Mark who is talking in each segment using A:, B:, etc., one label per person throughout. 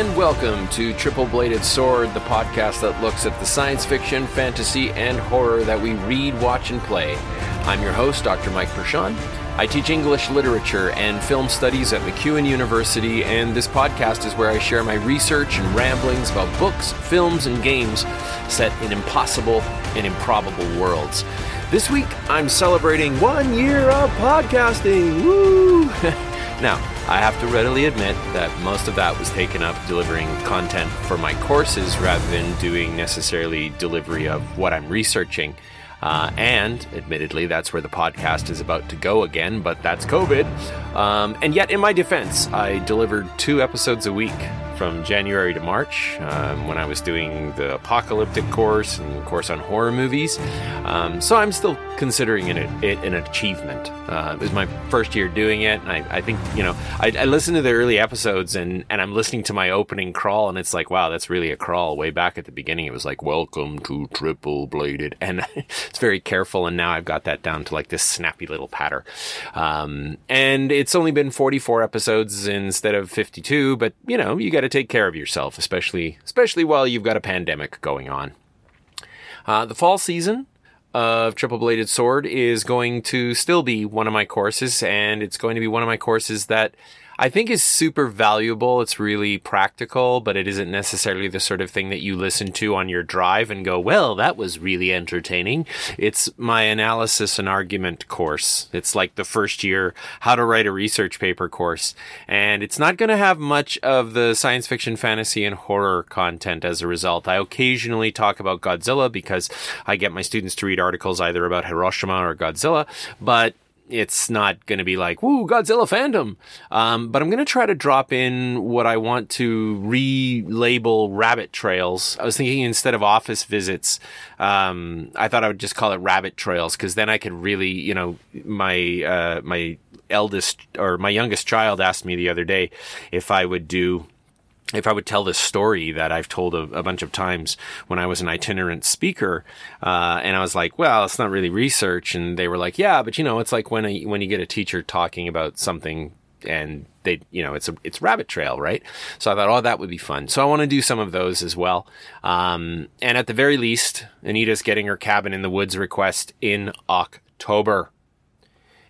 A: and welcome to Triple Bladed Sword, the podcast that looks at the science fiction, fantasy, and horror that we read, watch, and play. I'm your host, Dr. Mike Perschon. I teach English literature and film studies at MacEwan University, and this podcast is where I share my research and ramblings about books, films, and games set in impossible and improbable worlds. This week, I'm celebrating one year of podcasting. Woo! now, I have to readily admit that most of that was taken up delivering content for my courses rather than doing necessarily delivery of what I'm researching. Uh, and admittedly, that's where the podcast is about to go again, but that's COVID. Um, and yet, in my defense, I delivered two episodes a week from January to March um, when I was doing the apocalyptic course and course on horror movies. Um, so I'm still considering it, it an achievement. Uh, it was my first year doing it, and I, I think you know I, I listened to the early episodes and and I'm listening to my opening crawl, and it's like wow, that's really a crawl. Way back at the beginning, it was like welcome to triple bladed, and it's very careful. And now I've got that down to like this snappy little patter. Um, and it's only been 44 episodes instead of 52, but you know you got to take care of yourself, especially especially while you've got a pandemic going on. Uh, the fall season of Triple Bladed Sword is going to still be one of my courses, and it's going to be one of my courses that I think is super valuable. It's really practical, but it isn't necessarily the sort of thing that you listen to on your drive and go, well, that was really entertaining. It's my analysis and argument course. It's like the first year how to write a research paper course. And it's not going to have much of the science fiction, fantasy, and horror content as a result. I occasionally talk about Godzilla because I get my students to read articles either about Hiroshima or Godzilla, but it's not going to be like, woo, Godzilla fandom. Um, but I'm going to try to drop in what I want to relabel rabbit trails. I was thinking instead of office visits, um, I thought I would just call it rabbit trails because then I could really, you know, my, uh, my eldest or my youngest child asked me the other day if I would do if I would tell this story that I've told a, a, bunch of times when I was an itinerant speaker, uh, and I was like, "Well, it's not really research," and they were like, "Yeah, but you know, it's like when a, when you get a teacher talking about something." And they, you know, it's a it's rabbit trail, right? So I thought, oh, that would be fun. So I want to do some of those as well. Um, and at the very least, Anita's getting her cabin in the woods request in October.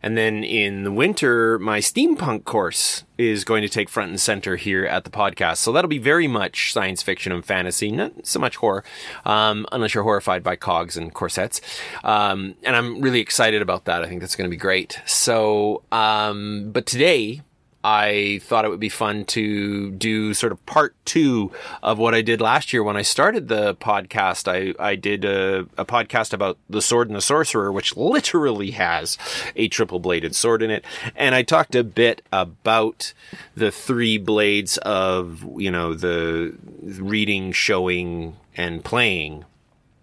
A: And then in the winter, my steampunk course is going to take front and center here at the podcast. So that'll be very much science fiction and fantasy, not so much horror, um, unless you're horrified by cogs and corsets. Um, and I'm really excited about that. I think that's going to be great. So, um, but today, I thought it would be fun to do sort of part two of what I did last year when I started the podcast. I, I did a, a podcast about the sword and the sorcerer, which literally has a triple bladed sword in it. And I talked a bit about the three blades of, you know, the reading, showing, and playing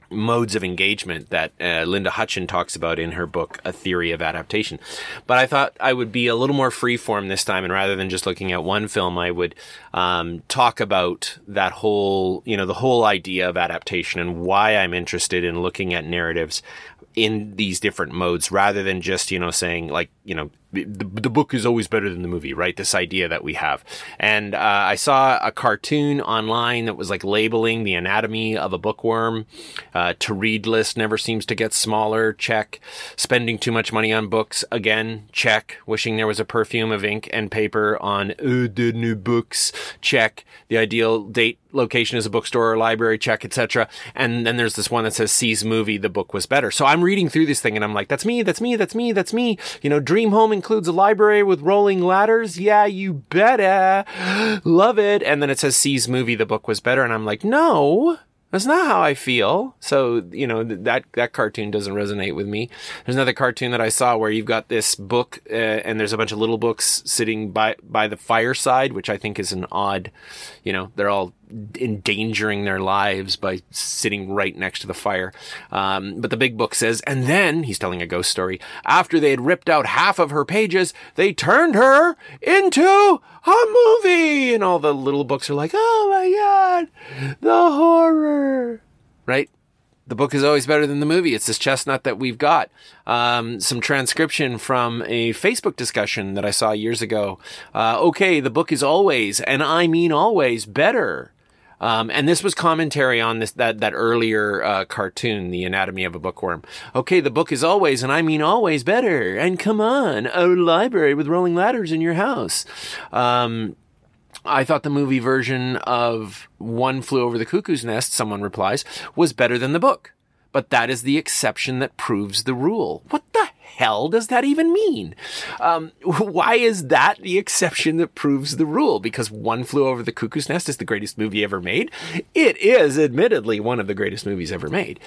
A: modes of engagement that uh, Linda Hutcheon talks about in her book, A Theory of Adaptation. But I thought I would be a little more freeform this time, and rather than just looking at one film, I would um, talk about that whole, you know, the whole idea of adaptation and why I'm interested in looking at narratives in these different modes rather than just, you know, saying like, you know, the, the book is always better than the movie, right? This idea that we have. And uh, I saw a cartoon online that was like labeling the anatomy of a bookworm. Uh, to read list never seems to get smaller. Check. Spending too much money on books again. Check. Wishing there was a perfume of ink and paper on uh, the new books. Check. The ideal date location is a bookstore or library. Check, etc. And then there's this one that says sees movie. The book was better. So I'm reading through this thing and I'm like, that's me. That's me. That's me. That's me. You know, Dream Home includes a library with rolling ladders. Yeah, you better. Love it. And then it says sees movie, the book was better. And I'm like, no, that's not how I feel. So, you know, that, that cartoon doesn't resonate with me. There's another cartoon that I saw where you've got this book, uh, and there's a bunch of little books sitting by, by the fireside, which I think is an odd, you know, they're all endangering their lives by sitting right next to the fire. Um, but the big book says, and then he's telling a ghost story. After they had ripped out half of her pages, they turned her into a movie. And all the little books are like, oh my God, the horror. Right? the book is always better than the movie. It's this chestnut that we've got. Um, some transcription from a Facebook discussion that I saw years ago. Uh, okay, the book is always, and I mean always, better. Um, and this was commentary on this that that earlier uh, cartoon, The Anatomy of a Bookworm. Okay, the book is always, and I mean always, better. And come on, a library with rolling ladders in your house. Um, I thought the movie version of One Flew Over the Cuckoo's Nest, someone replies, was better than the book. But that is the exception that proves the rule. What the hell does that even mean? Um, why is that the exception that proves the rule? Because One Flew Over the Cuckoo's Nest is the greatest movie ever made. It is admittedly one of the greatest movies ever made.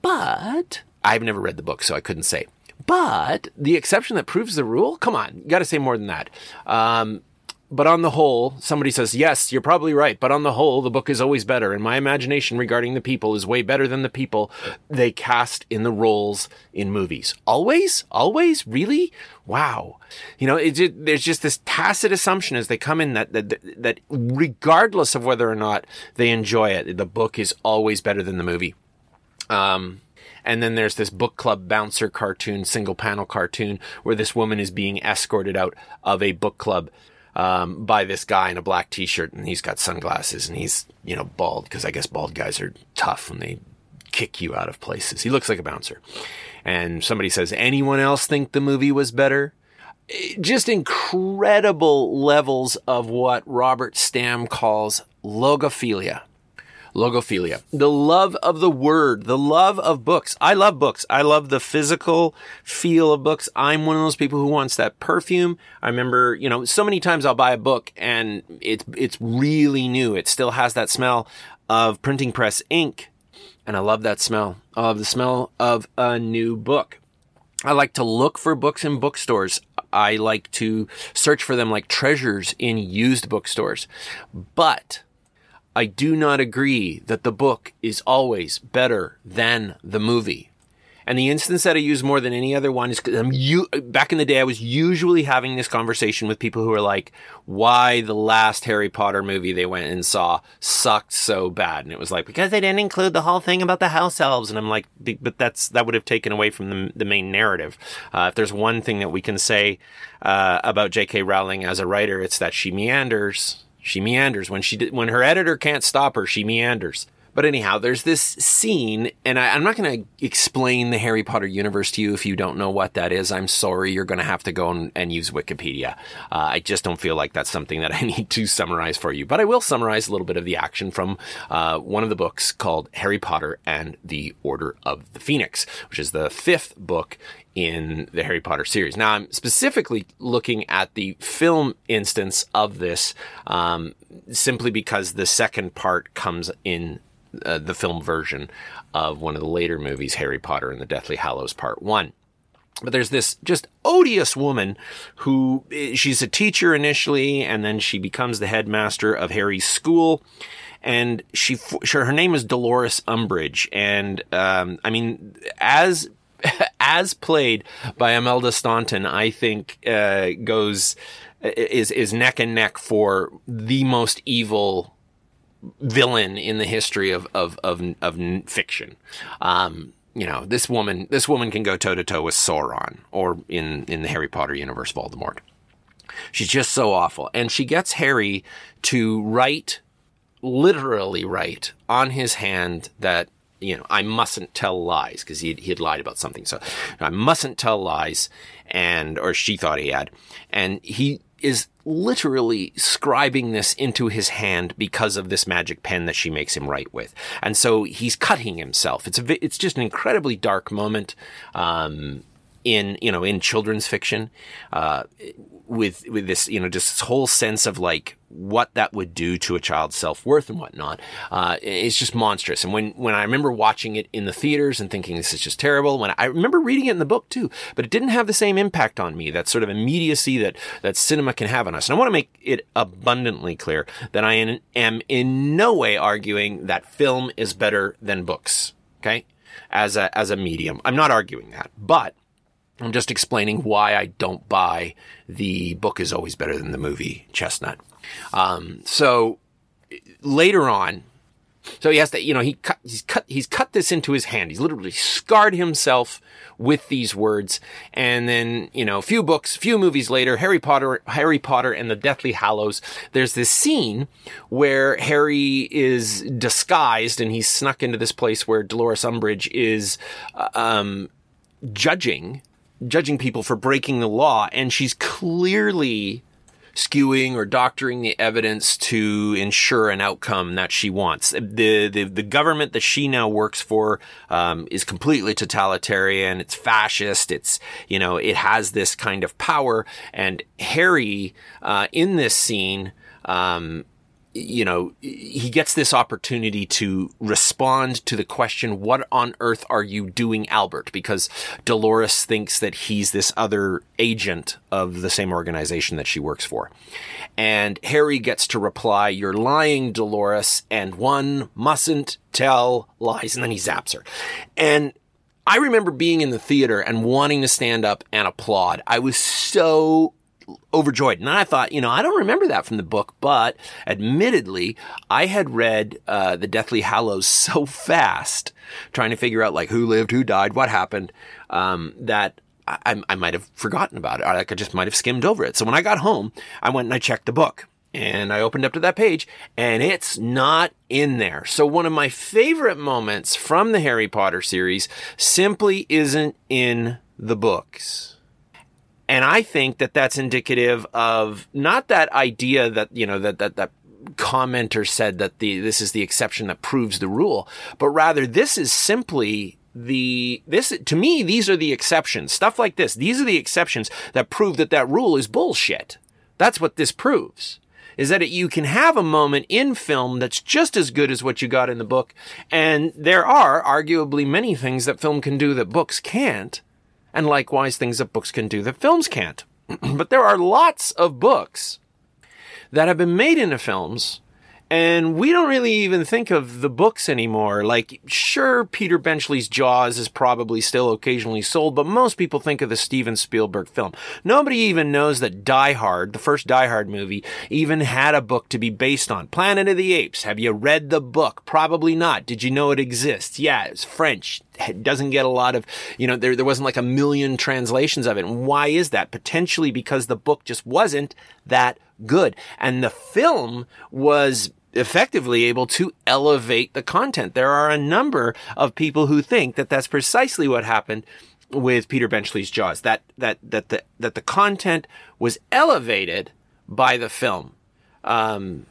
A: But I've never read the book, so I couldn't say. But the exception that proves the rule? Come on, you got to say more than that. Um, but on the whole, somebody says, yes, you're probably right. But on the whole, the book is always better. And my imagination regarding the people is way better than the people they cast in the roles in movies. Always? Always? Really? Wow. You know, it, there's just this tacit assumption as they come in that, that, that regardless of whether or not they enjoy it, the book is always better than the movie. Um, and then there's this book club bouncer cartoon, single panel cartoon, where this woman is being escorted out of a book club um, by this guy in a black t-shirt and he's got sunglasses and he's, you know, bald because I guess bald guys are tough when they kick you out of places. He looks like a bouncer. And somebody says, anyone else think the movie was better? Just incredible levels of what Robert Stam calls logophilia logophilia, the love of the word, the love of books. I love books. I love the physical feel of books. I'm one of those people who wants that perfume. I remember, you know, so many times I'll buy a book and it's, it's really new. It still has that smell of printing press ink. And I love that smell. I love the smell of a new book. I like to look for books in bookstores. I like to search for them like treasures in used bookstores. But I do not agree that the book is always better than the movie. And the instance that I use more than any other one is because I'm you back in the day, I was usually having this conversation with people who are like, why the last Harry Potter movie they went and saw sucked so bad. And it was like, because they didn't include the whole thing about the house elves. And I'm like, but that's, that would have taken away from the, the main narrative. Uh, if there's one thing that we can say, uh, about J.K. Rowling as a writer, it's that she meanders she meanders when she when her editor can't stop her. She meanders. But anyhow, there's this scene, and I, am not going to explain the Harry Potter universe to you if you don't know what that is. I'm sorry, you're going to have to go and, and use Wikipedia. Uh, I just don't feel like that's something that I need to summarize for you. But I will summarize a little bit of the action from uh, one of the books called Harry Potter and the Order of the Phoenix, which is the fifth book in the Harry Potter series. Now, I'm specifically looking at the film instance of this um, simply because the second part comes in uh, the film version of one of the later movies, Harry Potter and the Deathly Hallows Part 1. But there's this just odious woman who eh, she's a teacher initially, and then she becomes the headmaster of Harry's school and she, her name is Dolores Umbridge. And, um, I mean, as as played by Imelda Staunton, I think uh, goes is is neck and neck for the most evil villain in the history of of of, of fiction. Um, you know, this woman this woman can go toe to toe with Sauron, or in in the Harry Potter universe, Voldemort. She's just so awful, and she gets Harry to write, literally write on his hand that you know, I mustn't tell lies because he he had lied about something. So I mustn't tell lies, and or she thought he had, and he is literally scribing this into his hand because of this magic pen that she makes him write with, and so he's cutting himself. It's a it's just an incredibly dark moment. Um, in you know in children's fiction uh, with with this you know just this whole sense of like what that would do to a child's self-worth and whatnot uh, it's just monstrous. And when when i remember watching it in the theaters and thinking this is just terrible when i remember reading it in the book too but it didn't have the same impact on me that sort of immediacy that that cinema can have on us. And i want to make it abundantly clear that i am in no way arguing that film is better than books okay? As a as a medium. I'm not arguing that. But I'm just explaining why I don't buy the book is always better than the movie Chestnut. Um, so later on, So he has to, you know, he cut, he's cut, he's cut this into his hand. He's literally scarred himself with these words. And then, you know, a few books, a few movies later, Harry Potter, Harry Potter and the Deathly Hallows, there's this scene where Harry is disguised and he's snuck into this place where Dolores Umbridge is, uh, um, judging, judging people for breaking the law. And she's clearly skewing or doctoring the evidence to ensure an outcome that she wants. The the, the government that she now works for um, is completely totalitarian. It's fascist. It's you know it has this kind of power. And Harry uh, in this scene. Um, you know, he gets this opportunity to respond to the question, what on earth are you doing, Albert? Because Dolores thinks that he's this other agent of the same organization that she works for. And Harry gets to reply, you're lying, Dolores, and one mustn't tell lies. And then he zaps her. And I remember being in the theater and wanting to stand up and applaud. I was so overjoyed. And I thought, you know, I don't remember that from the book, but admittedly, I had read uh, The Deathly Hallows so fast, trying to figure out like who lived, who died, what happened, um, that I, I might have forgotten about it. Like I just might have skimmed over it. So when I got home, I went and I checked the book. And I opened up to that page and it's not in there. So one of my favorite moments from the Harry Potter series simply isn't in the books. And I think that that's indicative of not that idea that, you know, that, that, that commenter said that the, this is the exception that proves the rule, but rather this is simply the, this, to me, these are the exceptions. Stuff like this. These are the exceptions that prove that that rule is bullshit. That's what this proves is that it, you can have a moment in film that's just as good as what you got in the book. And there are arguably many things that film can do that books can't and likewise things that books can do that films can't. but there are lots of books that have been made into films and we don't really even think of the books anymore. Like, sure, Peter Benchley's Jaws is probably still occasionally sold, but most people think of the Steven Spielberg film. Nobody even knows that Die Hard, the first Die Hard movie, even had a book to be based on. Planet of the Apes. Have you read the book? Probably not. Did you know it exists? Yeah, it's French. It doesn't get a lot of, you know, there, there wasn't like a million translations of it. And why is that? Potentially because the book just wasn't that good. And the film was effectively able to elevate the content. There are a number of people who think that that's precisely what happened with Peter Benchley's Jaws. That that that the that the content was elevated by the film. Um,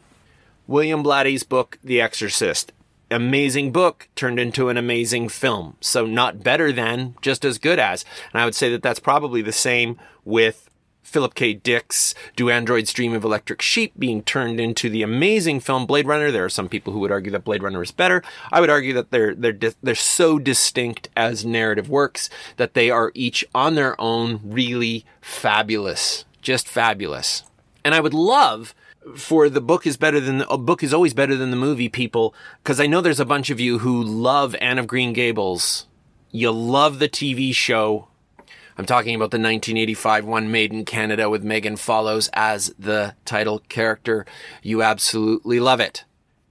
A: William Blatty's book, The Exorcist, amazing book turned into an amazing film. So not better than, just as good as. And I would say that that's probably the same with Philip K. Dick's Do Androids Dream of Electric Sheep being turned into the amazing film Blade Runner. There are some people who would argue that Blade Runner is better. I would argue that they're they're they're so distinct as narrative works that they are each on their own really fabulous, just fabulous. And I would love for the book is better than a book is always better than the movie people because I know there's a bunch of you who love Anne of Green Gables. You love the TV show I'm talking about the 1985 one made in Canada with Megan Follows as the title character. You absolutely love it.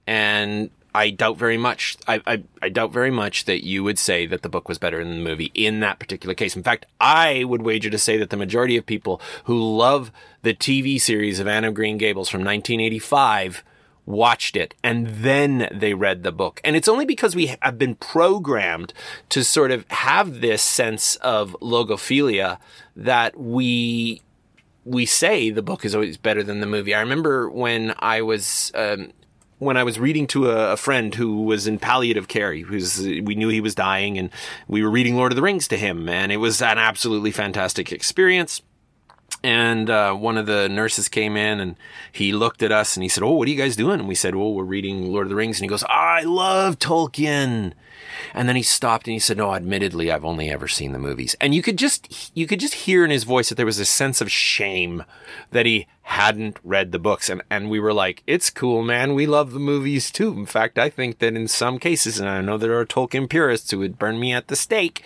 A: And I doubt very much, I, I, I, doubt very much that you would say that the book was better than the movie in that particular case. In fact, I would wager to say that the majority of people who love the TV series of Anne of Green Gables from 1985 watched it and then they read the book. And it's only because we have been programmed to sort of have this sense of logophilia that we we say the book is always better than the movie. I remember when I was um, when I was reading to a, a, friend who was in palliative care, who's we knew he was dying, and we were reading Lord of the Rings to him, and it was an absolutely fantastic experience and uh, one of the nurses came in and he looked at us and he said, "Oh, what are you guys doing?" And we said, "Well, we're reading Lord of the Rings." And he goes, "I love Tolkien." And then he stopped and he said, "No, admittedly, I've only ever seen the movies." And you could just you could just hear in his voice that there was a sense of shame that he hadn't read the books. And and we were like, "It's cool, man. We love the movies too." In fact, I think that in some cases, and I know there are Tolkien purists who would burn me at the stake,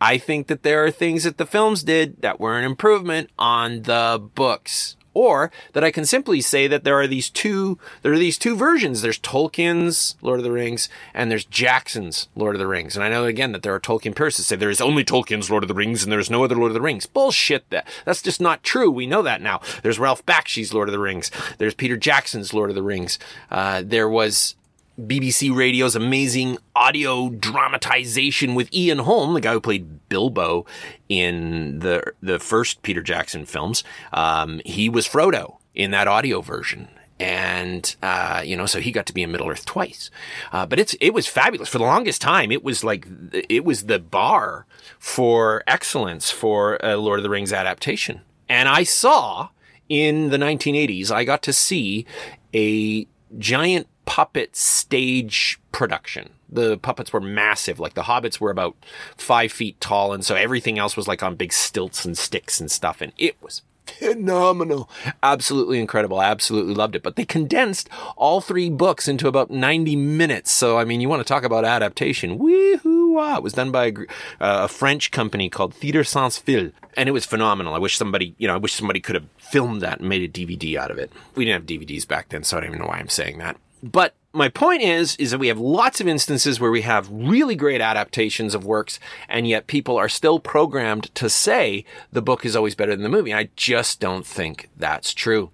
A: I think that there are things that the films did that were an improvement on the books. Or that I can simply say that there are these two, there are these two versions. There's Tolkien's Lord of the Rings and there's Jackson's Lord of the Rings. And I know again that there are Tolkien purists that say there is only Tolkien's Lord of the Rings and there is no other Lord of the Rings. Bullshit. That that's just not true. We know that now. There's Ralph Bakshi's Lord of the Rings. There's Peter Jackson's Lord of the Rings. Uh, there was BBC Radio's amazing audio dramatization with Ian Holm, the guy who played Bilbo in the the first Peter Jackson films. Um, he was Frodo in that audio version. And, uh, you know, so he got to be in Middle Earth twice. Uh, but it's, it was fabulous. For the longest time, it was like, it was the bar for excellence for a Lord of the Rings adaptation. And I saw in the 1980s, I got to see a giant puppet stage production. The puppets were massive. Like the hobbits were about five feet tall. And so everything else was like on big stilts and sticks and stuff. And it was phenomenal. Absolutely incredible. Absolutely loved it. But they condensed all three books into about 90 minutes. So, I mean, you want to talk about adaptation. Wee-hoo-wah. It was done by a, uh, a French company called Theatre Sans Fil. And it was phenomenal. I wish somebody, you know, I wish somebody could have filmed that and made a DVD out of it. We didn't have DVDs back then, so I don't even know why I'm saying that. But my point is, is that we have lots of instances where we have really great adaptations of works, and yet people are still programmed to say the book is always better than the movie. I just don't think that's true.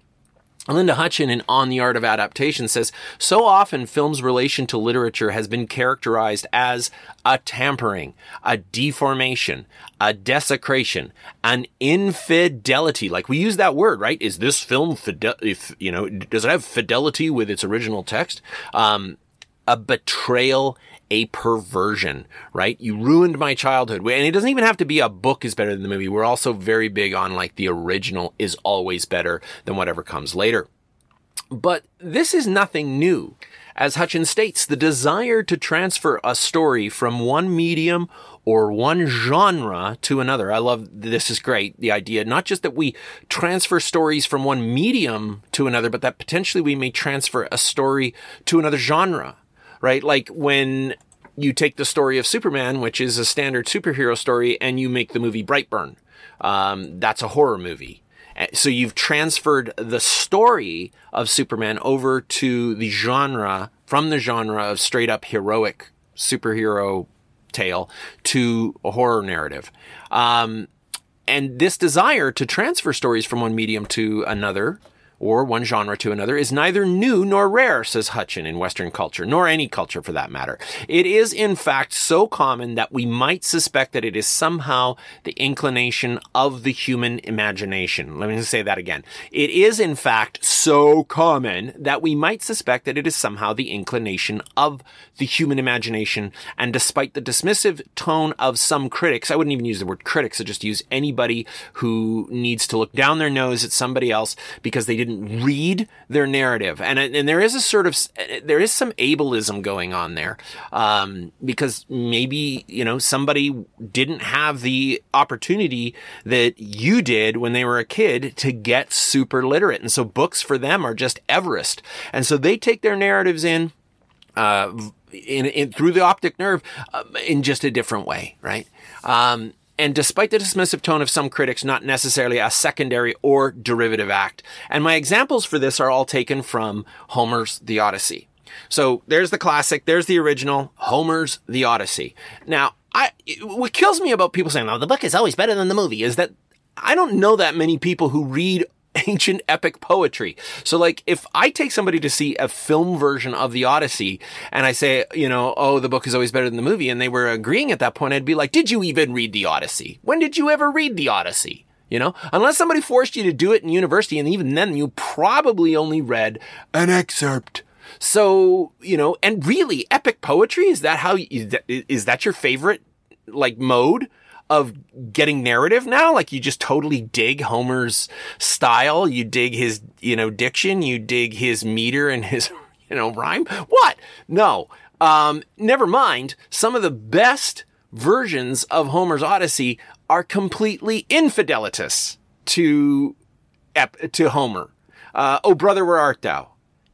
A: Linda Hutcheon in On the Art of Adaptation says, so often film's relation to literature has been characterized as a tampering, a deformation, a desecration, an infidelity. Like we use that word, right? Is this film fidel, if, you know, does it have fidelity with its original text? Um, a betrayal, a perversion, right? You ruined my childhood. And it doesn't even have to be a book is better than the movie. We're also very big on like the original is always better than whatever comes later. But this is nothing new. As Hutchins states, the desire to transfer a story from one medium or one genre to another. I love this is great. The idea, not just that we transfer stories from one medium to another, but that potentially we may transfer a story to another genre right? Like when you take the story of Superman, which is a standard superhero story, and you make the movie Brightburn. Um, that's a horror movie. So you've transferred the story of Superman over to the genre, from the genre of straight up heroic superhero tale to a horror narrative. Um, and this desire to transfer stories from one medium to another or one genre to another, is neither new nor rare, says Hutcheon in Western culture, nor any culture for that matter. It is, in fact, so common that we might suspect that it is somehow the inclination of the human imagination. Let me say that again. It is, in fact, so common that we might suspect that it is somehow the inclination of the human imagination. And despite the dismissive tone of some critics, I wouldn't even use the word critics, I just use anybody who needs to look down their nose at somebody else because they didn't read their narrative. And, and there is a sort of, there is some ableism going on there. Um, because maybe, you know, somebody didn't have the opportunity that you did when they were a kid to get super literate. And so books for them are just Everest. And so they take their narratives in, uh, in, in through the optic nerve uh, in just a different way, right? Um, and despite the dismissive tone of some critics, not necessarily a secondary or derivative act. And my examples for this are all taken from Homer's The Odyssey. So there's the classic, there's the original, Homer's The Odyssey. Now, I, what kills me about people saying, oh, the book is always better than the movie is that I don't know that many people who read ancient epic poetry. So like if I take somebody to see a film version of the Odyssey and I say, you know, oh, the book is always better than the movie and they were agreeing at that point, I'd be like, did you even read the Odyssey? When did you ever read the Odyssey? You know, unless somebody forced you to do it in university and even then you probably only read an excerpt. So, you know, and really epic poetry, is that how, is that, is that your favorite like mode? Of getting narrative now. Like you just totally dig Homer's style. You dig his, you know, diction. You dig his meter and his, you know, rhyme. What? No. Um, never mind. Some of the best versions of Homer's Odyssey are completely infidelitous to, to Homer. Uh, oh, brother, where art thou?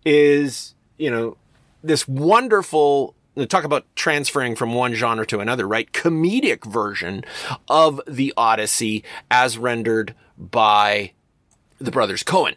A: Is, you know, this wonderful talk about transferring from one genre to another, right? Comedic version of the Odyssey as rendered by the brothers Coen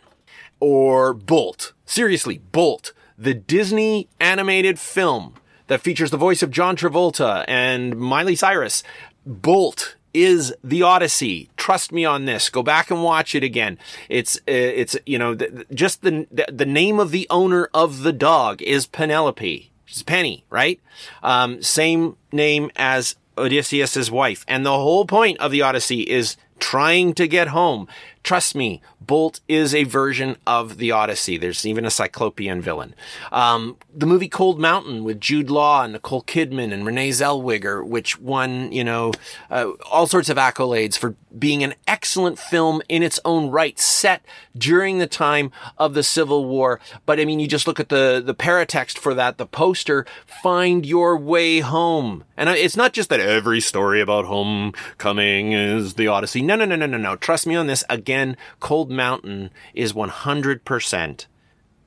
A: Or Bolt. Seriously, Bolt. The Disney animated film that features the voice of John Travolta and Miley Cyrus. Bolt is the Odyssey. Trust me on this. Go back and watch it again. It's uh, it's you know just the the name of the owner of the dog is Penelope. She's Penny, right? Um, same name as Odysseus's wife, and the whole point of the Odyssey is trying to get home. Trust me, Bolt is a version of the Odyssey. There's even a Cyclopean villain. Um, the movie Cold Mountain with Jude Law and Nicole Kidman and Renee Zellweger, which won, you know, uh, all sorts of accolades for being an excellent film in its own right, set during the time of the Civil War. But I mean, you just look at the, the paratext for that, the poster, find your way home. And it's not just that every story about homecoming is the Odyssey. No, no, no, no, no, no. Trust me on this. Again, Cold Mountain is 100%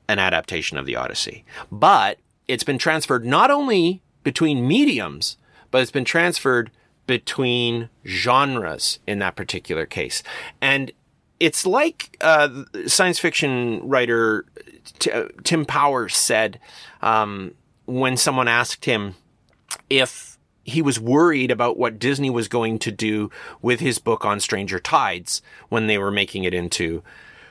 A: an adaptation of the Odyssey. But it's been transferred not only between mediums, but it's been transferred between genres in that particular case. And it's like uh, science fiction writer T- Tim Powers said um, when someone asked him if he was worried about what Disney was going to do with his book on Stranger Tides when they were making it into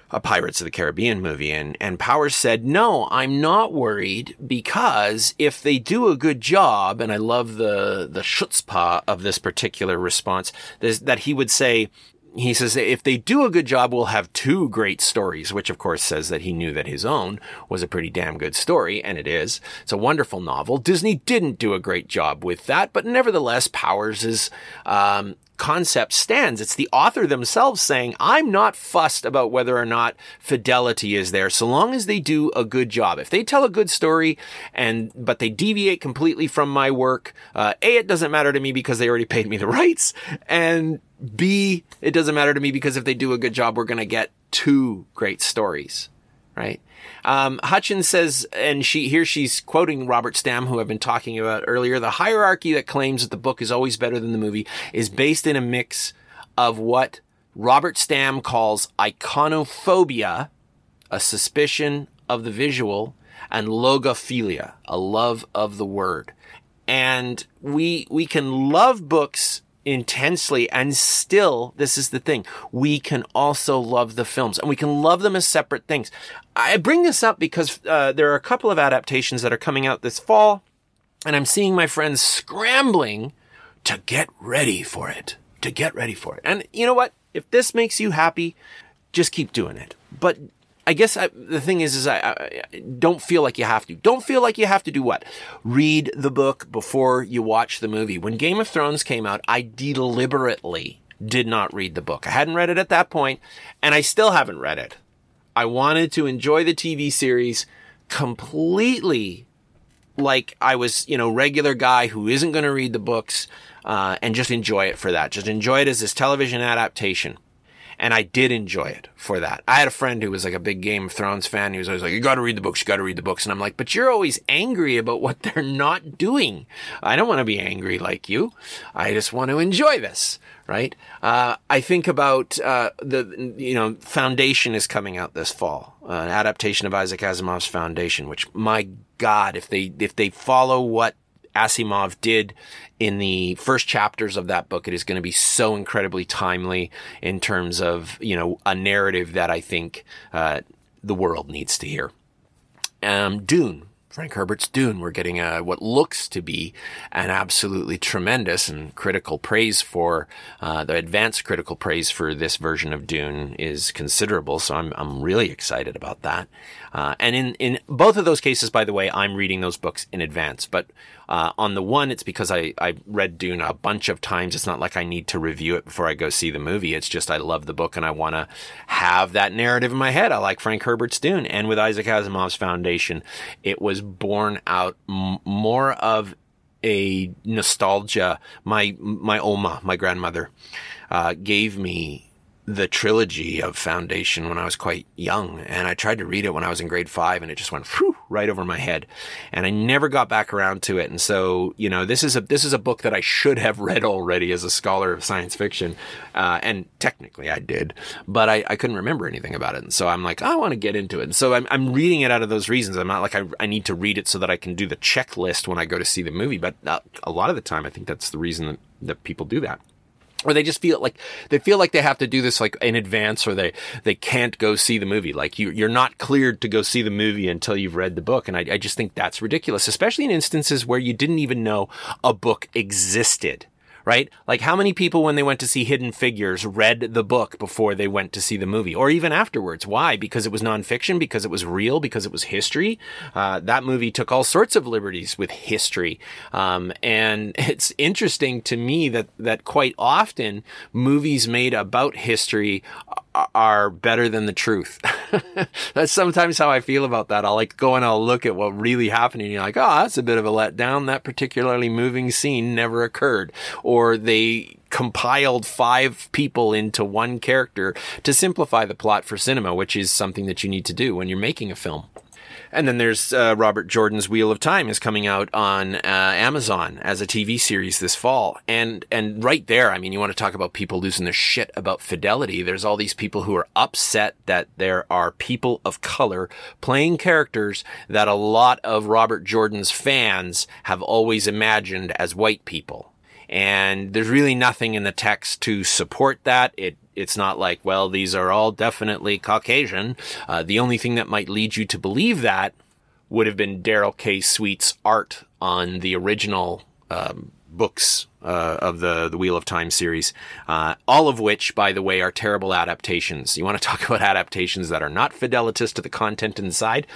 A: a Pirates of the Caribbean movie. And, and Powers said, no, I'm not worried because if they do a good job, and I love the, the chutzpah of this particular response, that he would say, he says if they do a good job, we'll have two great stories, which of course says that he knew that his own was a pretty damn good story, and it is. It's a wonderful novel. Disney didn't do a great job with that, but nevertheless, Powers um, concept stands. It's the author themselves saying, I'm not fussed about whether or not fidelity is there, so long as they do a good job. If they tell a good story and, but they deviate completely from my work, uh, A, it doesn't matter to me because they already paid me the rights, and B, it doesn't matter to me because if they do a good job, we're going to get two great stories, right? Um, Hutchins says, and she here she's quoting Robert Stam, who I've been talking about earlier. The hierarchy that claims that the book is always better than the movie is based in a mix of what Robert Stam calls iconophobia, a suspicion of the visual, and logophilia, a love of the word. And we we can love books intensely and still this is the thing we can also love the films and we can love them as separate things. I bring this up because uh, there are a couple of adaptations that are coming out this fall and i'm seeing my friends scrambling to get ready for it to get ready for it. And you know what? If this makes you happy just keep doing it. But I guess I, the thing is, is I, I, don't feel like you have to. Don't feel like you have to do what? Read the book before you watch the movie. When Game of Thrones came out, I deliberately did not read the book. I hadn't read it at that point, and I still haven't read it. I wanted to enjoy the TV series completely like I was, you know, regular guy who isn't going to read the books, uh, and just enjoy it for that. Just enjoy it as this television adaptation. And I did enjoy it for that. I had a friend who was like a big Game of Thrones fan. He was always like, you gotta read the books, you gotta read the books. And I'm like, but you're always angry about what they're not doing. I don't want to be angry like you. I just want to enjoy this, right? Uh, I think about, uh, the, you know, Foundation is coming out this fall, uh, an adaptation of Isaac Asimov's Foundation, which my God, if they, if they follow what Asimov did in the first chapters of that book. It is going to be so incredibly timely in terms of, you know, a narrative that I think, uh, the world needs to hear. Um, Dune, Frank Herbert's Dune. We're getting a, what looks to be an absolutely tremendous and critical praise for uh, the advanced critical praise for this version of Dune is considerable. So I'm I'm really excited about that. Uh, and in in both of those cases, by the way, I'm reading those books in advance. But uh, on the one, it's because I, I read Dune a bunch of times. It's not like I need to review it before I go see the movie. It's just I love the book and I want to have that narrative in my head. I like Frank Herbert's Dune. And with Isaac Asimov's Foundation, it was born out m- more of a nostalgia. My, my Oma, my grandmother, uh, gave me the trilogy of Foundation when I was quite young, and I tried to read it when I was in grade five, and it just went whew, right over my head, and I never got back around to it. And so, you know, this is a this is a book that I should have read already as a scholar of science fiction, uh, and technically I did, but I, I couldn't remember anything about it, and so I'm like, I want to get into it. And so I'm I'm reading it out of those reasons. I'm not like I I need to read it so that I can do the checklist when I go to see the movie, but uh, a lot of the time I think that's the reason that, that people do that or they just feel like they feel like they have to do this like in advance or they they can't go see the movie. Like you you're not cleared to go see the movie until you've read the book. And I, I just think that's ridiculous especially in instances where you didn't even know a book existed right? Like how many people when they went to see Hidden Figures read the book before they went to see the movie or even afterwards? Why? Because it was nonfiction, because it was real, because it was history. Uh, that movie took all sorts of liberties with history. Um, and it's interesting to me that, that quite often movies made about history are better than the truth. that's sometimes how I feel about that. I'll like go and I'll look at what really happened and you're like, oh, that's a bit of a letdown. That particularly moving scene never occurred. Or they compiled five people into one character to simplify the plot for cinema, which is something that you need to do when you're making a film. And then there's uh, Robert Jordan's Wheel of Time is coming out on uh, Amazon as a TV series this fall. And and right there, I mean, you want to talk about people losing their shit about fidelity. There's all these people who are upset that there are people of color playing characters that a lot of Robert Jordan's fans have always imagined as white people. And there's really nothing in the text to support that. It it's not like, well, these are all definitely Caucasian. Uh, the only thing that might lead you to believe that would have been Darrell K. Sweet's art on the original um, books uh, of the the Wheel of Time series, uh, all of which, by the way, are terrible adaptations. You want to talk about adaptations that are not fidelitous to the content inside?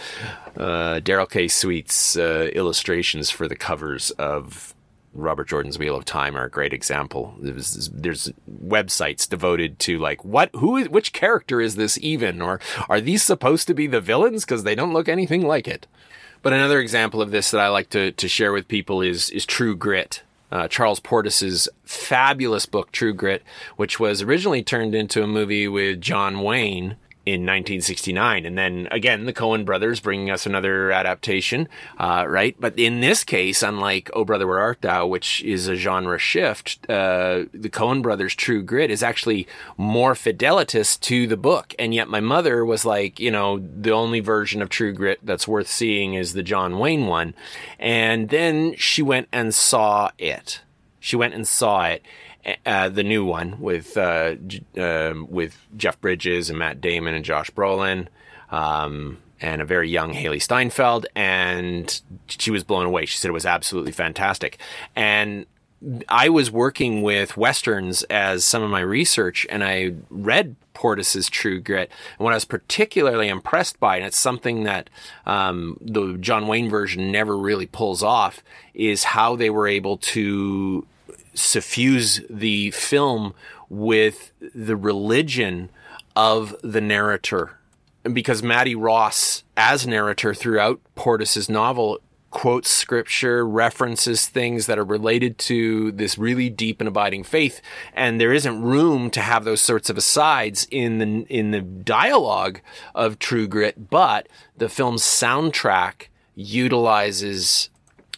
A: Uh, Darrell K. Sweet's uh, illustrations for the covers of Robert Jordan's Wheel of Time are a great example. There's, there's, websites devoted to like what who which character is this even or are these supposed to be the villains because they don't look anything like it. But another example of this that I like to to share with people is is True Grit. Uh, Charles Portis's fabulous book True Grit, which was originally turned into a movie with John Wayne in 1969. And then again, the Coen brothers bringing us another adaptation, uh, right? But in this case, unlike Oh Brother Where Art Thou, which is a genre shift, uh, the Coen brothers' True Grit is actually more fidelitous to the book. And yet my mother was like, you know, the only version of True Grit that's worth seeing is the John Wayne one. And then she went and saw it. She went and saw it uh, the new one with uh, uh, with Jeff Bridges and Matt Damon and Josh Brolin, um, and a very young Hailee Steinfeld, and she was blown away. She said it was absolutely fantastic, and I was working with westerns as some of my research, and I read Portis's True Grit. And what I was particularly impressed by, and it's something that um, the John Wayne version never really pulls off, is how they were able to suffuse the film with the religion of the narrator. Because Mattie Ross, as narrator throughout Portis's novel, quotes scripture, references things that are related to this really deep and abiding faith, and there isn't room to have those sorts of asides in the in the dialogue of True Grit, but the film's soundtrack utilizes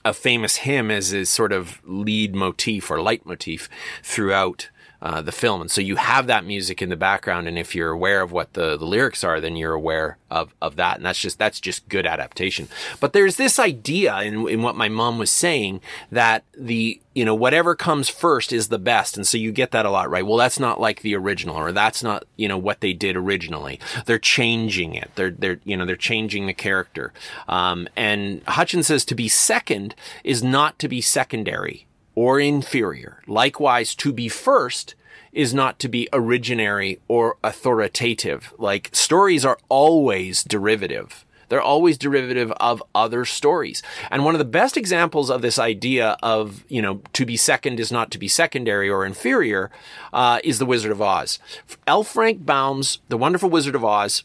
A: a famous hymn as his sort of lead motif or leitmotif throughout uh, the film. And so you have that music in the background. And if you're aware of what the, the lyrics are, then you're aware of, of that. And that's just, that's just good adaptation. But there's this idea in, in what my mom was saying that the, you know, whatever comes first is the best. And so you get that a lot, right? Well, that's not like the original or that's not, you know, what they did originally. They're changing it. They're, they're, you know, they're changing the character. Um, and Hutchins says to be second is not to be secondary or inferior. Likewise, to be first is not to be originary or authoritative. Like stories are always derivative. They're always derivative of other stories. And one of the best examples of this idea of, you know, to be second is not to be secondary or inferior, uh, is The Wizard of Oz. L. Frank Baum's The Wonderful Wizard of Oz,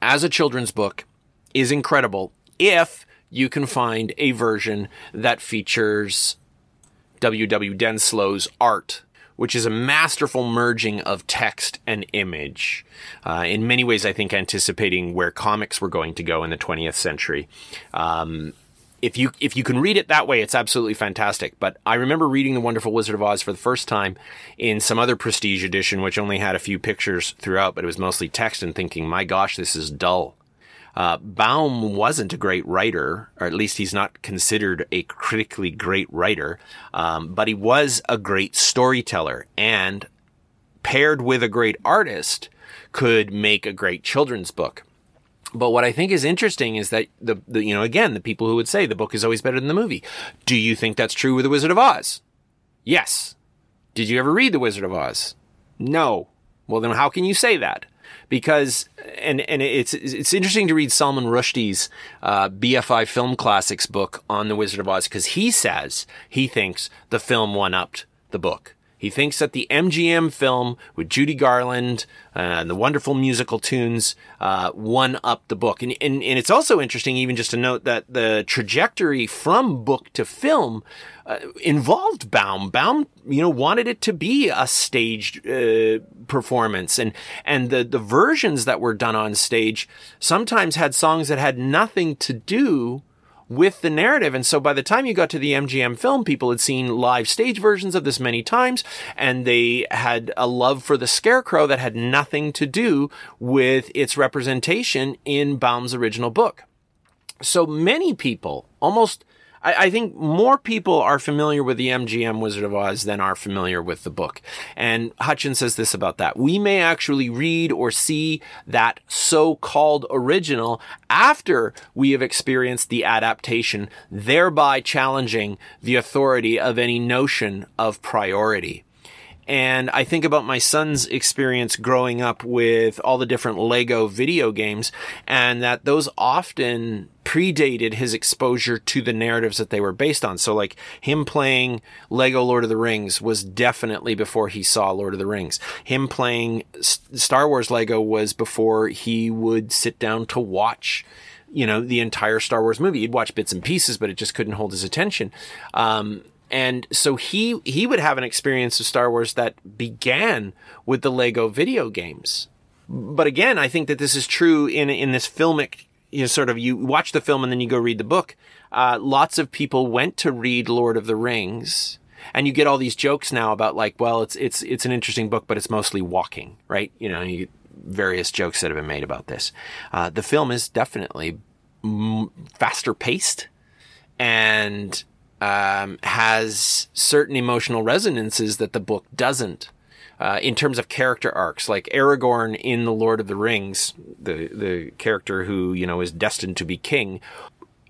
A: as a children's book, is incredible if you can find a version that features W. W. Denslow's art, which is a masterful merging of text and image. Uh, in many ways, I think anticipating where comics were going to go in the 20th century. Um, if you if you can read it that way, it's absolutely fantastic. But I remember reading The Wonderful Wizard of Oz for the first time in some other prestige edition, which only had a few pictures throughout, but it was mostly text, and thinking, "My gosh, this is dull." Uh, Baum wasn't a great writer, or at least he's not considered a critically great writer, um, but he was a great storyteller, and paired with a great artist, could make a great children's book. But what I think is interesting is that the, the, you know, again, the people who would say the book is always better than the movie. Do you think that's true with The Wizard of Oz? Yes. Did you ever read The Wizard of Oz? No. Well, then how can you say that? Because, and, and it's, it's interesting to read Salman Rushdie's, uh, BFI Film Classics book on The Wizard of Oz because he says he thinks the film one upped the book. He thinks that the MGM film with Judy Garland uh, and the wonderful musical tunes uh, one up the book. And, and, and it's also interesting, even just to note that the trajectory from book to film uh, involved Baum. Baum, you know, wanted it to be a staged uh, performance, and and the the versions that were done on stage sometimes had songs that had nothing to do with the narrative. And so by the time you got to the MGM film, people had seen live stage versions of this many times and they had a love for the scarecrow that had nothing to do with its representation in Baum's original book. So many people, almost I, I, think more people are familiar with the MGM Wizard of Oz than are familiar with the book. And Hutcheon says this about that. We may actually read or see that so-called original after we have experienced the adaptation, thereby challenging the authority of any notion of priority. And I think about my son's experience growing up with all the different Lego video games and that those often predated his exposure to the narratives that they were based on. So like him playing Lego Lord of the Rings was definitely before he saw Lord of the Rings. Him playing Star Wars Lego was before he would sit down to watch you know, the entire Star Wars movie. He'd watch bits and pieces, but it just couldn't hold his attention. Um, and so he he would have an experience of Star Wars that began with the Lego video games. But again, I think that this is true in in this filmic you know, sort of you watch the film and then you go read the book. Uh, lots of people went to read Lord of the Rings, and you get all these jokes now about like, well, it's it's it's an interesting book, but it's mostly walking, right? You know, you various jokes that have been made about this. Uh, the film is definitely faster paced and um, has certain emotional resonances that the book doesn't. Uh, in terms of character arcs, like Aragorn in The Lord of the Rings, the the character who you know is destined to be king,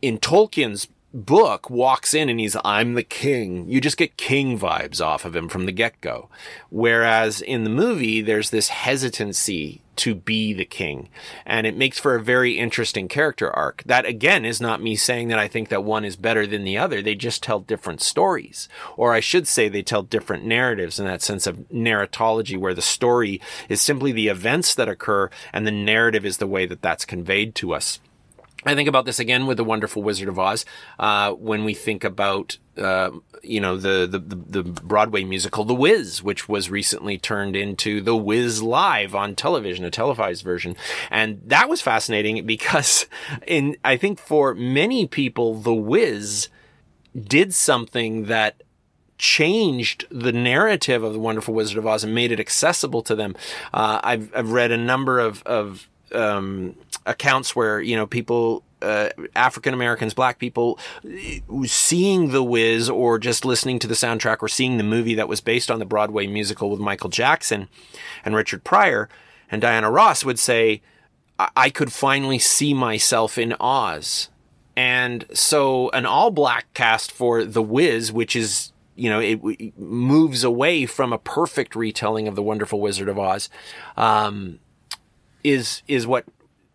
A: in Tolkien's book walks in and he's I'm the king. You just get king vibes off of him from the get go. Whereas in the movie, there's this hesitancy to be the king. And it makes for a very interesting character arc. That again is not me saying that I think that one is better than the other. They just tell different stories. Or I should say they tell different narratives in that sense of narratology where the story is simply the events that occur and the narrative is the way that that's conveyed to us. I think about this again with the Wonderful Wizard of Oz. Uh, when we think about, uh, you know, the, the, the Broadway musical The Wiz, which was recently turned into The Wiz Live on television, a televised version, and that was fascinating because, in I think for many people, The Wiz did something that changed the narrative of the Wonderful Wizard of Oz and made it accessible to them. Uh, I've I've read a number of of um, accounts where you know people uh, African Americans, black people, seeing The Wiz or just listening to the soundtrack or seeing the movie that was based on the Broadway musical with Michael Jackson and Richard Pryor and Diana Ross would say, I could finally see myself in Oz. And so an all black cast for The Wiz, which is, you know, it, it, moves away from a perfect retelling of The Wonderful Wizard of Oz, um, is, is what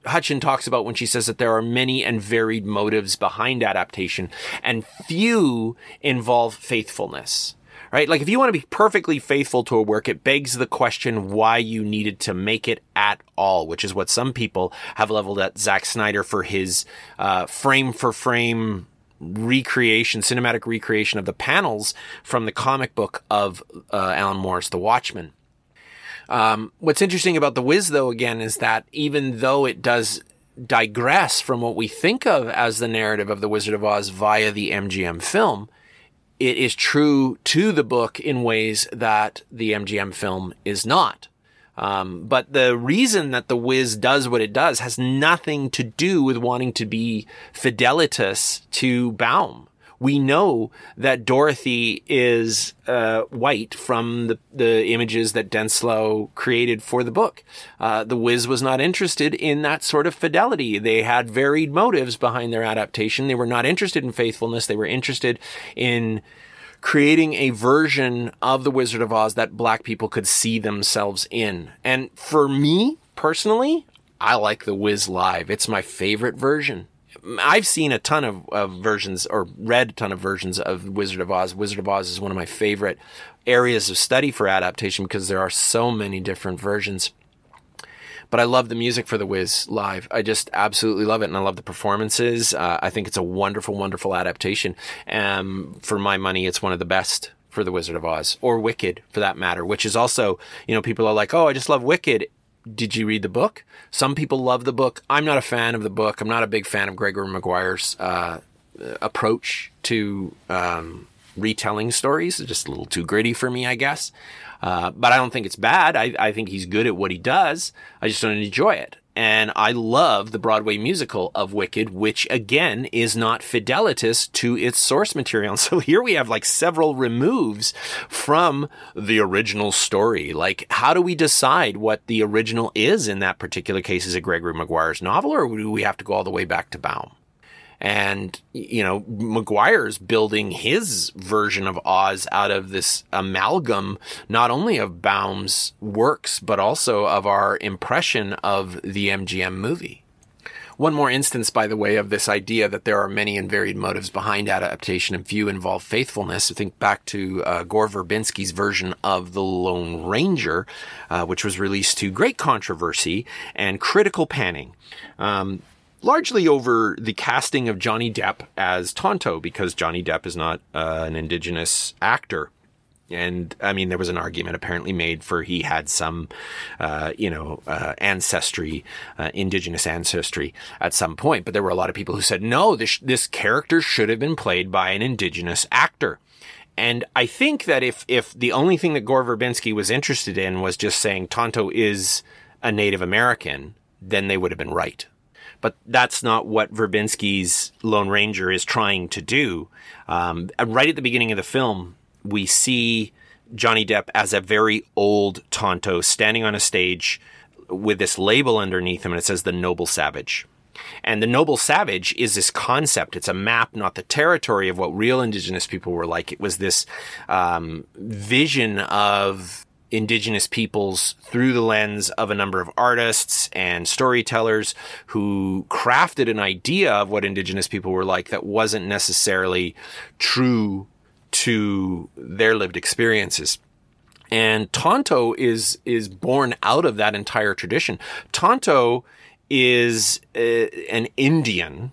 A: Hutcheon talks about when she says that there are many and varied motives behind adaptation and few involve faithfulness. Right? Like if you want to be perfectly faithful to a work, it begs the question why you needed to make it at all, which is what some people have leveled at Zack Snyder for his uh, frame for frame recreation, cinematic recreation of the panels from the comic book of uh, Alan Moore's The Watchmen. Um, what's interesting about The Wiz, though, again, is that even though it does digress from what we think of as the narrative of The Wizard of Oz via the MGM film, it is true to the book in ways that the MGM film is not. Um, but the reason that the Wiz does what it does has nothing to do with wanting to be fidelitous to Baum we know that Dorothy is uh, white from the, the images that Denslow created for the book. Uh, the Wiz was not interested in that sort of fidelity. They had varied motives behind their adaptation. They were not interested in faithfulness. They were interested in creating a version of the Wizard of Oz that black people could see themselves in. And for me personally, I like the Wiz live. It's my favorite version. I've seen a ton of, of, versions or read a ton of versions of Wizard of Oz. Wizard of Oz is one of my favorite areas of study for adaptation because there are so many different versions. But I love the music for the Wiz live. I just absolutely love it, and I love the performances. Uh, I think it's a wonderful, wonderful adaptation. Um, for my money, it's one of the best for the Wizard of Oz, or Wicked for that matter. Which is also, you know, people are like, "Oh, I just love Wicked." Did you read the book? Some people love the book. I'm not a fan of the book. I'm not a big fan of Gregory Maguire's uh, approach to um, retelling stories. It's just a little too gritty for me, I guess. Uh, but I don't think it's bad. I, I think he's good at what he does. I just don't enjoy it. And I love the Broadway musical of Wicked, which again is not fidelitous to its source material. And So here we have like several removes from the original story. Like, how do we decide what the original is in that particular case? Is it Gregory Maguire's novel or do we have to go all the way back to Baum? And, you know, Maguire's building his version of Oz out of this amalgam, not only of Baum's works, but also of our impression of the MGM movie. One more instance, by the way, of this idea that there are many and varied motives behind adaptation and few involve faithfulness. I think back to uh, Gore Verbinski's version of The Lone Ranger, uh, which was released to great controversy and critical panning. Um, largely over the casting of Johnny Depp as Tonto because Johnny Depp is not uh, an indigenous actor. And I mean, there was an argument apparently made for he had some, uh, you know, uh, ancestry, uh, indigenous ancestry at some point. But there were a lot of people who said, no, this, this character should have been played by an indigenous actor. And I think that if, if the only thing that Gore Verbinski was interested in was just saying Tonto is a Native American, then they would have been right but that's not what Verbinski's Lone Ranger is trying to do. Um, right at the beginning of the film, we see Johnny Depp as a very old Tonto standing on a stage with this label underneath him, and it says the Noble Savage. And the Noble Savage is this concept. It's a map, not the territory of what real indigenous people were like. It was this um, vision of indigenous peoples through the lens of a number of artists and storytellers who crafted an idea of what indigenous people were like that wasn't necessarily true to their lived experiences. And Tonto is is born out of that entire tradition. Tonto is a, uh, an Indian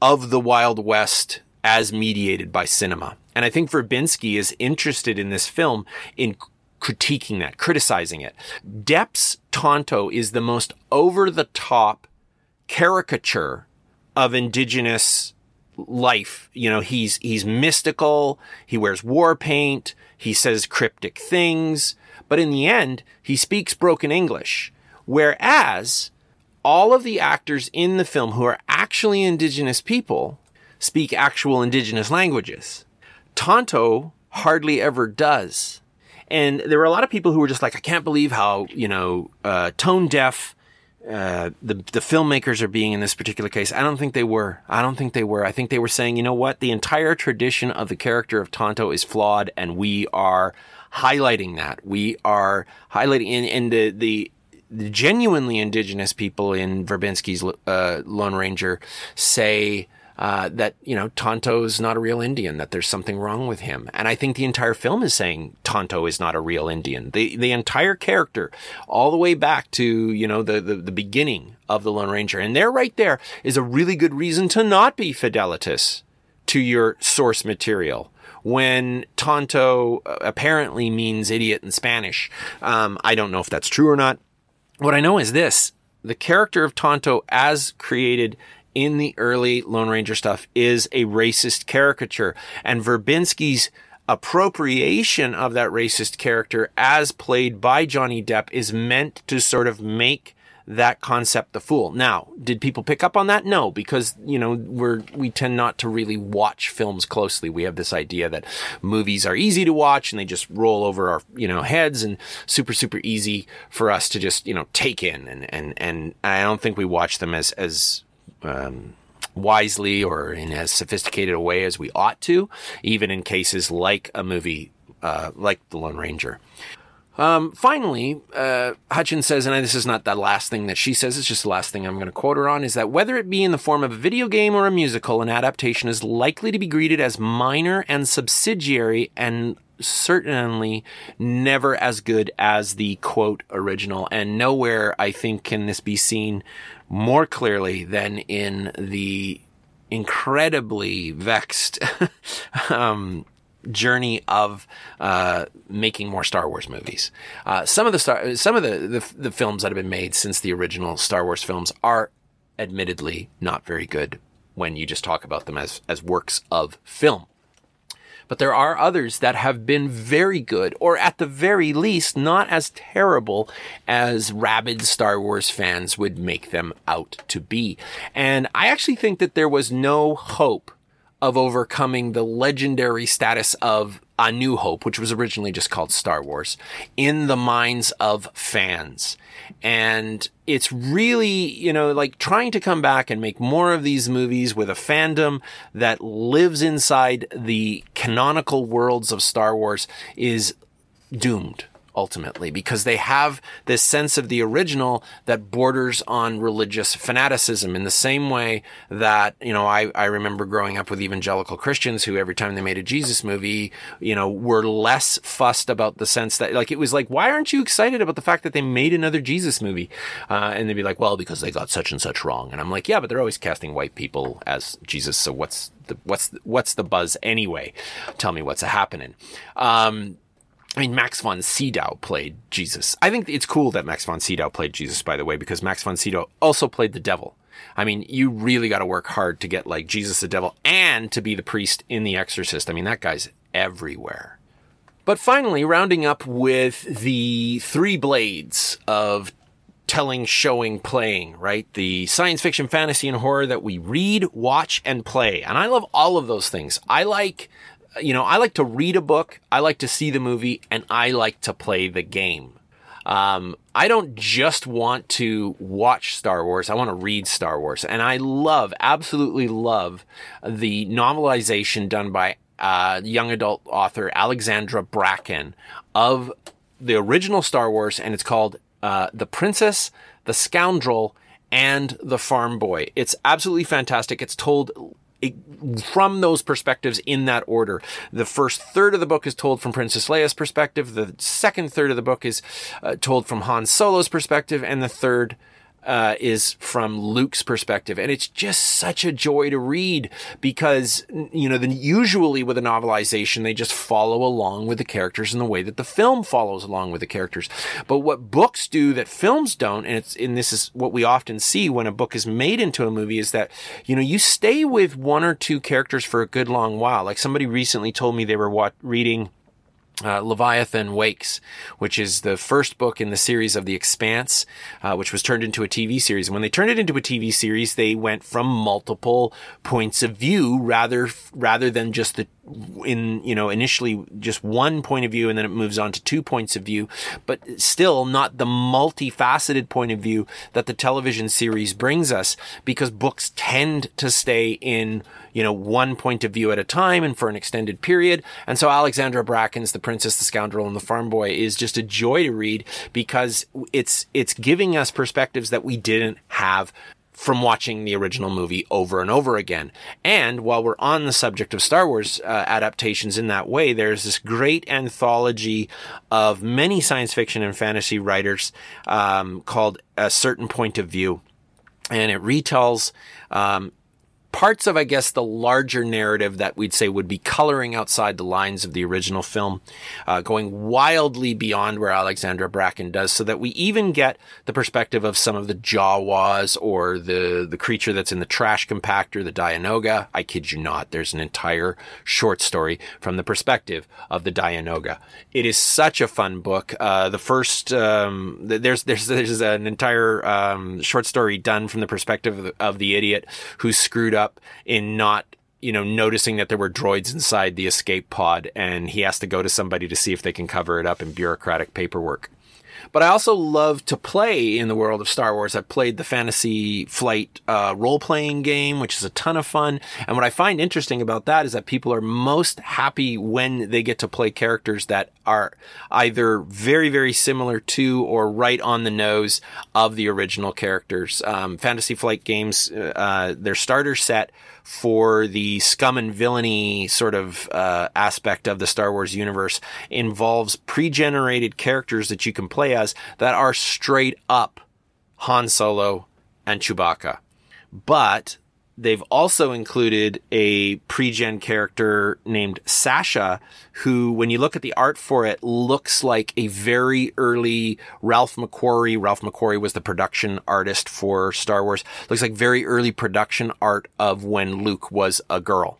A: of the Wild West as mediated by cinema. And I think Verbinski is interested in this film in critiquing that, criticizing it. Depp's Tonto is the most over the top caricature of indigenous life. You know, he's, he's mystical. He wears war paint. He says cryptic things, but in the end, he speaks broken English. Whereas all of the actors in the film who are actually indigenous people speak actual indigenous languages. Tonto hardly ever does. And there were a lot of people who were just like, I can't believe how, you know, uh, tone deaf uh, the the filmmakers are being in this particular case. I don't think they were. I don't think they were. I think they were saying, you know what, the entire tradition of the character of Tonto is flawed, and we are highlighting that. We are highlighting, and, the the the genuinely indigenous people in Verbinski's uh, Lone Ranger say uh, that you know Tonto is not a real Indian, that there's something wrong with him, and I think the entire film is saying Tonto is not a real Indian. The the entire character, all the way back to you know the the, the beginning of the Lone Ranger, and there right there is a really good reason to not be Fidelitous to your source material. When tonto uh, apparently means idiot in Spanish, um, I don't know if that's true or not. What I know is this the character of Tonto, as created in the early Lone Ranger stuff, is a racist caricature. And Verbinski's appropriation of that racist character as played by Johnny Depp is meant to sort of make that concept the fool. Now, did people pick up on that? No, because, you know, we're, we tend not to really watch films closely. We have this idea that movies are easy to watch and they just roll over our, you know, heads and super, super easy for us to just, you know, take in. And, and, and I don't think we watch them as, as, um, wisely or in as sophisticated a way as we ought to, even in cases like a movie uh, like The Lone Ranger. Um, finally, uh, Hutcheon says, and this is not the last thing that she says, it's just the last thing I'm going to quote her on, is that whether it be in the form of a video game or a musical, an adaptation is likely to be greeted as minor and subsidiary and certainly never as good as the quote original. And nowhere, I think, can this be seen more clearly than in the incredibly vexed um, journey of uh, making more Star Wars movies. Uh, some of the star, some of the, the, the films that have been made since the original Star Wars films are admittedly not very good when you just talk about them as as works of film. But there are others that have been very good, or at the very least, not as terrible as rabid Star Wars fans would make them out to be. And I actually think that there was no hope of overcoming the legendary status of A New Hope, which was originally just called Star Wars, in the minds of fans. And it's really, you know, like trying to come back and make more of these movies with a fandom that lives inside the canonical worlds of Star Wars is doomed ultimately because they have this sense of the original that borders on religious fanaticism in the same way that, you know, I, I remember growing up with evangelical Christians who every time they made a Jesus movie, you know, were less fussed about the sense that, like, it was like, why aren't you excited about the fact that they made another Jesus movie? Uh, and they'd be like, well, because they got such and such wrong. And I'm like, yeah, but they're always casting white people as Jesus. So what's the, what's, what's the buzz anyway? Tell me what's happening. Um, I mean, Max von Sydow played Jesus. I think it's cool that Max von Sydow played Jesus, by the way, because Max von Sydow also played the devil. I mean, you really got to work hard to get like Jesus the devil and to be the priest in The Exorcist. I mean, that guy's everywhere. But finally, rounding up with the three blades of telling, showing, playing, right? The science fiction, fantasy, and horror that we read, watch, and play. And I love all of those things. I like you know, I like to read a book, I like to see the movie, and I like to play the game. Um, I don't just want to watch Star Wars. I want to read Star Wars. And I love, absolutely love the novelization done by uh, young adult author Alexandra Bracken of the original Star Wars. And it's called uh, The Princess, The Scoundrel, and The Farm Boy. It's absolutely fantastic. It's told from those perspectives in that order. The first third of the book is told from Princess Leia's perspective. The second third of the book is uh, told from Han Solo's perspective. And the third uh, is from Luke's perspective. And it's just such a joy to read because, you know, then usually with a novelization, they just follow along with the characters in the way that the film follows along with the characters. But what books do that films don't, and it's, and this is what we often see when a book is made into a movie is that, you know, you stay with one or two characters for a good long while. Like somebody recently told me they were what, reading uh, Leviathan Wakes, which is the first book in the series of The Expanse, uh, which was turned into a TV series. And when they turned it into a TV series, they went from multiple points of view rather rather than just the in you know initially just one point of view and then it moves on to two points of view but still not the multifaceted point of view that the television series brings us because books tend to stay in you know one point of view at a time and for an extended period and so Alexandra Bracken's The Princess the Scoundrel and the Farm Boy is just a joy to read because it's it's giving us perspectives that we didn't have from watching the original movie over and over again. And while we're on the subject of Star Wars uh, adaptations in that way, there's this great anthology of many science fiction and fantasy writers um, called A Certain Point of View. And it retells um, parts of, I guess, the larger narrative that we'd say would be coloring outside the lines of the original film, uh, going wildly beyond where Alexandra Bracken does, so that we even get the perspective of some of the Jawas or the, the creature that's in the trash compactor, the Dianoga. I kid you not. There's an entire short story from the perspective of the Dianoga. It is such a fun book. Uh, the first, um, there's, there's, there's an entire, um, short story done from the perspective of the, of the idiot who screwed up in not you know, noticing that there were droids inside the escape pod and he has to go to somebody to see if they can cover it up in bureaucratic paperwork. But I also love to play in the world of Star Wars. I've played the Fantasy Flight uh, role playing game, which is a ton of fun. And what I find interesting about that is that people are most happy when they get to play characters that are either very, very similar to or right on the nose of the original characters. Um, Fantasy Flight games, uh, their starter set for the scum and villainy sort of uh, aspect of the Star Wars universe involves pre-generated characters that you can play as that are straight up Han Solo and Chewbacca. But they've also included a pre-gen character named Sasha, who, when you look at the art for it, looks like a very early Ralph McQuarrie. Ralph McQuarrie was the production artist for Star Wars. Looks like very early production art of when Luke was a girl.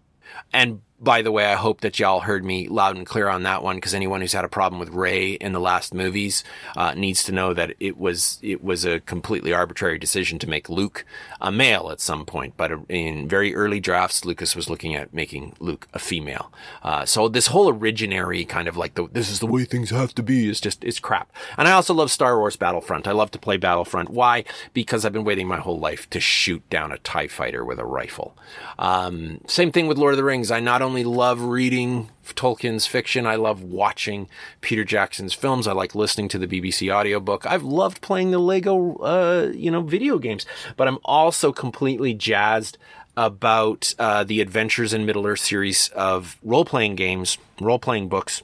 A: And by the way, I hope that y'all heard me loud and clear on that one because anyone who's had a problem with Rey in the last movies uh, needs to know that it was it was a completely arbitrary decision to make Luke a male at some point. But in very early drafts, Lucas was looking at making Luke a female. Uh, so this whole originary kind of like the this is the way things have to be is just is crap. And I also love Star Wars Battlefront. I love to play Battlefront. Why? Because I've been waiting my whole life to shoot down a Tie fighter with a rifle. Um, same thing with Lord of the Rings. I not only love reading Tolkien's fiction, I love watching Peter Jackson's films. I like listening to the BBC audiobook. I've loved playing the Lego, uh, you know, video games, but I'm also completely jazzed about uh, the Adventures in Middle Earth series of role playing games, role playing books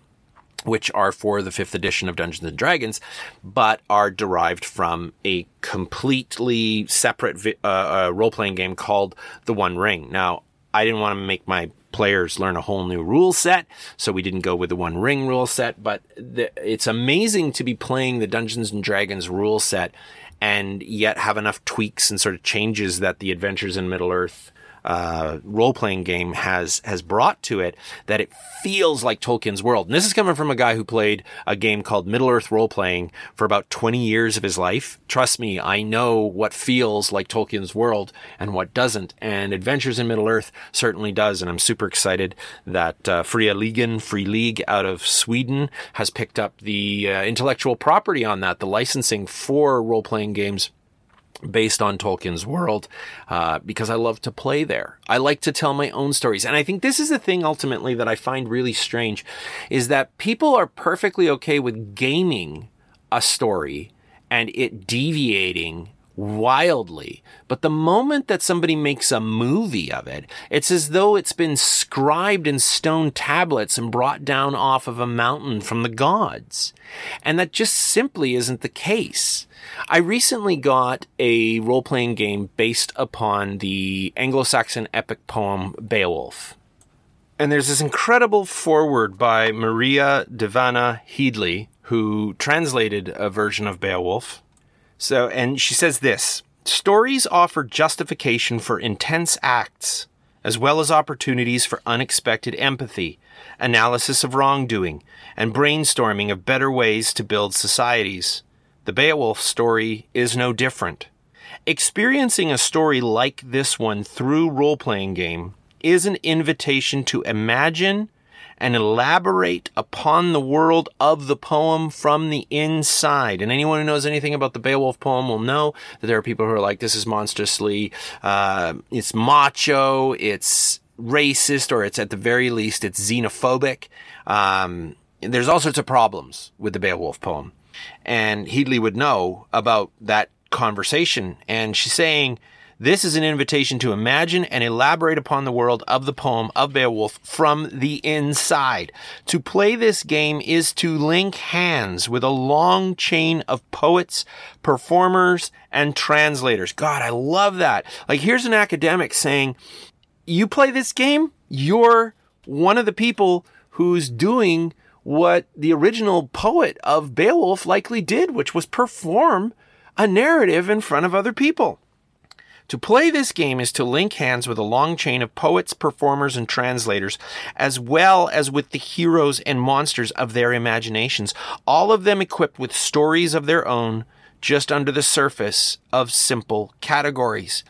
A: which are for the fifth edition of Dungeons and Dragons, but are derived from a completely separate vi- uh, uh, role playing game called The One Ring. Now, I didn't want to make my players learn a whole new rule set, so we didn't go with the One Ring rule set. But the, it's amazing to be playing the Dungeons and Dragons rule set and yet have enough tweaks and sort of changes that the Adventures in Middle Earth uh, role playing game has has brought to it that it feels like Tolkien's world. And this is coming from a guy who played a game called Middle Earth role playing for about 20 years of his life. Trust me, I know what feels like Tolkien's world and what doesn't. And Adventures in Middle Earth certainly does. And I'm super excited that uh, Fria Ligan, Free League out of Sweden, has picked up the uh, intellectual property on that, the licensing for role playing games based on Tolkien's world, uh, because I love to play there. I like to tell my own stories. And I think this is the thing ultimately that I find really strange is that people are perfectly okay with gaming a story and it deviating wildly. But the moment that somebody makes a movie of it, it's as though it's been scribed in stone tablets and brought down off of a mountain from the gods. And that just simply isn't the case. I recently got a role playing game based upon the Anglo Saxon epic poem Beowulf. And there's this incredible foreword by Maria Dahvana Headley, who translated a version of Beowulf. So, and she says this Stories offer justification for intense acts, as well as opportunities for unexpected empathy, analysis of wrongdoing, and brainstorming of better ways to build societies. The Beowulf story is no different. Experiencing a story like this one through role playing game is an invitation to imagine and elaborate upon the world of the poem from the inside. And anyone who knows anything about the Beowulf poem will know that there are people who are like, this is monstrously, uh, it's macho, it's racist, or it's at the very least, it's xenophobic. Um, there's all sorts of problems with the Beowulf poem and Headley would know about that conversation. And she's saying, this is an invitation to imagine and elaborate upon the world of the poem of Beowulf from the inside. To play this game is to link hands with a long chain of poets, performers, and translators. God, I love that. Like, here's an academic saying, you play this game, you're one of the people who's doing what the original poet of Beowulf likely did, which was perform a narrative in front of other people. To play this game is to link hands with a long chain of poets, performers, and translators, as well as with the heroes and monsters of their imaginations, all of them equipped with stories of their own, just under the surface of simple categories.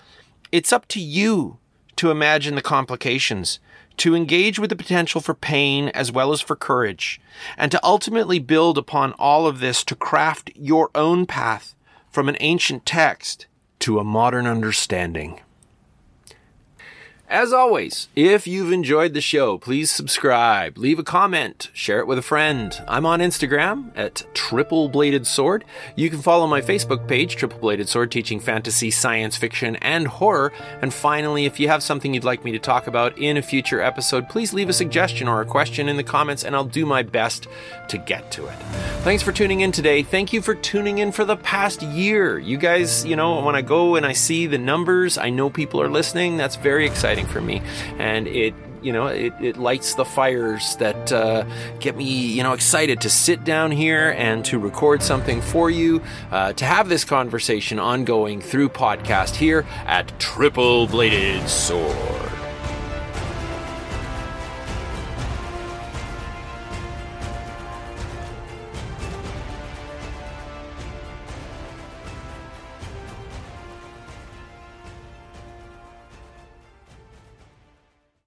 A: It's up to you to imagine the complications, to engage with the potential for pain as well as for courage, and to ultimately build upon all of this to craft your own path from an ancient text to a modern understanding. As always, if you've enjoyed the show, please subscribe, leave a comment, share it with a friend. I'm on Instagram at Triple Bladed Sword. You can follow my Facebook page, Triple Bladed Sword, teaching fantasy, science fiction, and horror. And finally, if you have something you'd like me to talk about in a future episode, please leave a suggestion or a question in the comments, and I'll do my best to get to it. Thanks for tuning in today. Thank you for tuning in for the past year. You guys, you know, when I go and I see the numbers, I know people are listening. That's very exciting for me, and it you know it, it lights the fires that uh, get me you know excited to sit down here and to record something for you uh, to have this conversation ongoing through podcast here at triple bladed sword